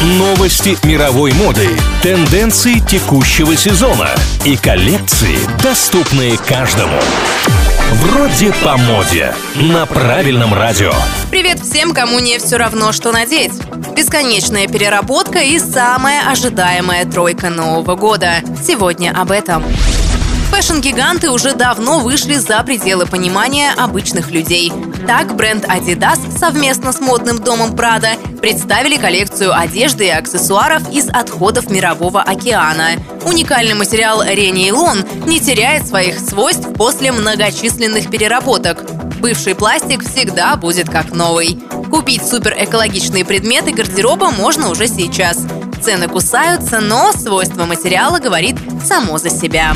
Новости мировой моды, тенденции текущего сезона и коллекции, доступные каждому. Вроде по моде. На правильном радио. Привет всем, кому не все равно, что надеть. Бесконечная переработка и самая ожидаемая тройка Нового года. Сегодня об этом. Фэшн-гиганты уже давно вышли за пределы понимания обычных людей. Так, бренд Adidas совместно с модным домом Prada представили коллекцию одежды и аксессуаров из отходов Мирового океана. Уникальный материал ренейлон не теряет своих свойств после многочисленных переработок. Бывший пластик всегда будет как новый. Купить суперэкологичные предметы гардероба можно уже сейчас. Цены кусаются, но свойство материала говорит само за себя.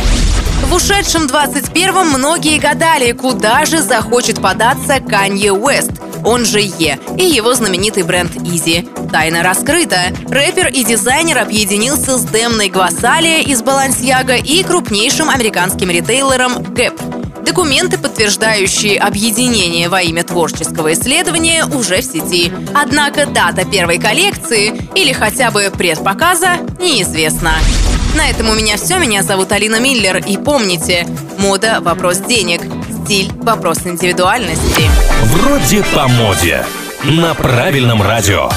В ушедшем 21-м многие гадали, куда же захочет податься Канье Уэст, он же Е, и его знаменитый бренд Изи. Тайна раскрыта. Рэпер и дизайнер объединился с Демной Гвасалия из Балансьяга и крупнейшим американским ритейлером Gap. Документы, подтверждающие объединение во имя творческого исследования, уже в сети. Однако дата первой коллекции или хотя бы предпоказа неизвестна. На этом у меня все. Меня зовут Алина Миллер. И помните, мода – вопрос денег, стиль – вопрос индивидуальности. Вроде по моде. На правильном радио.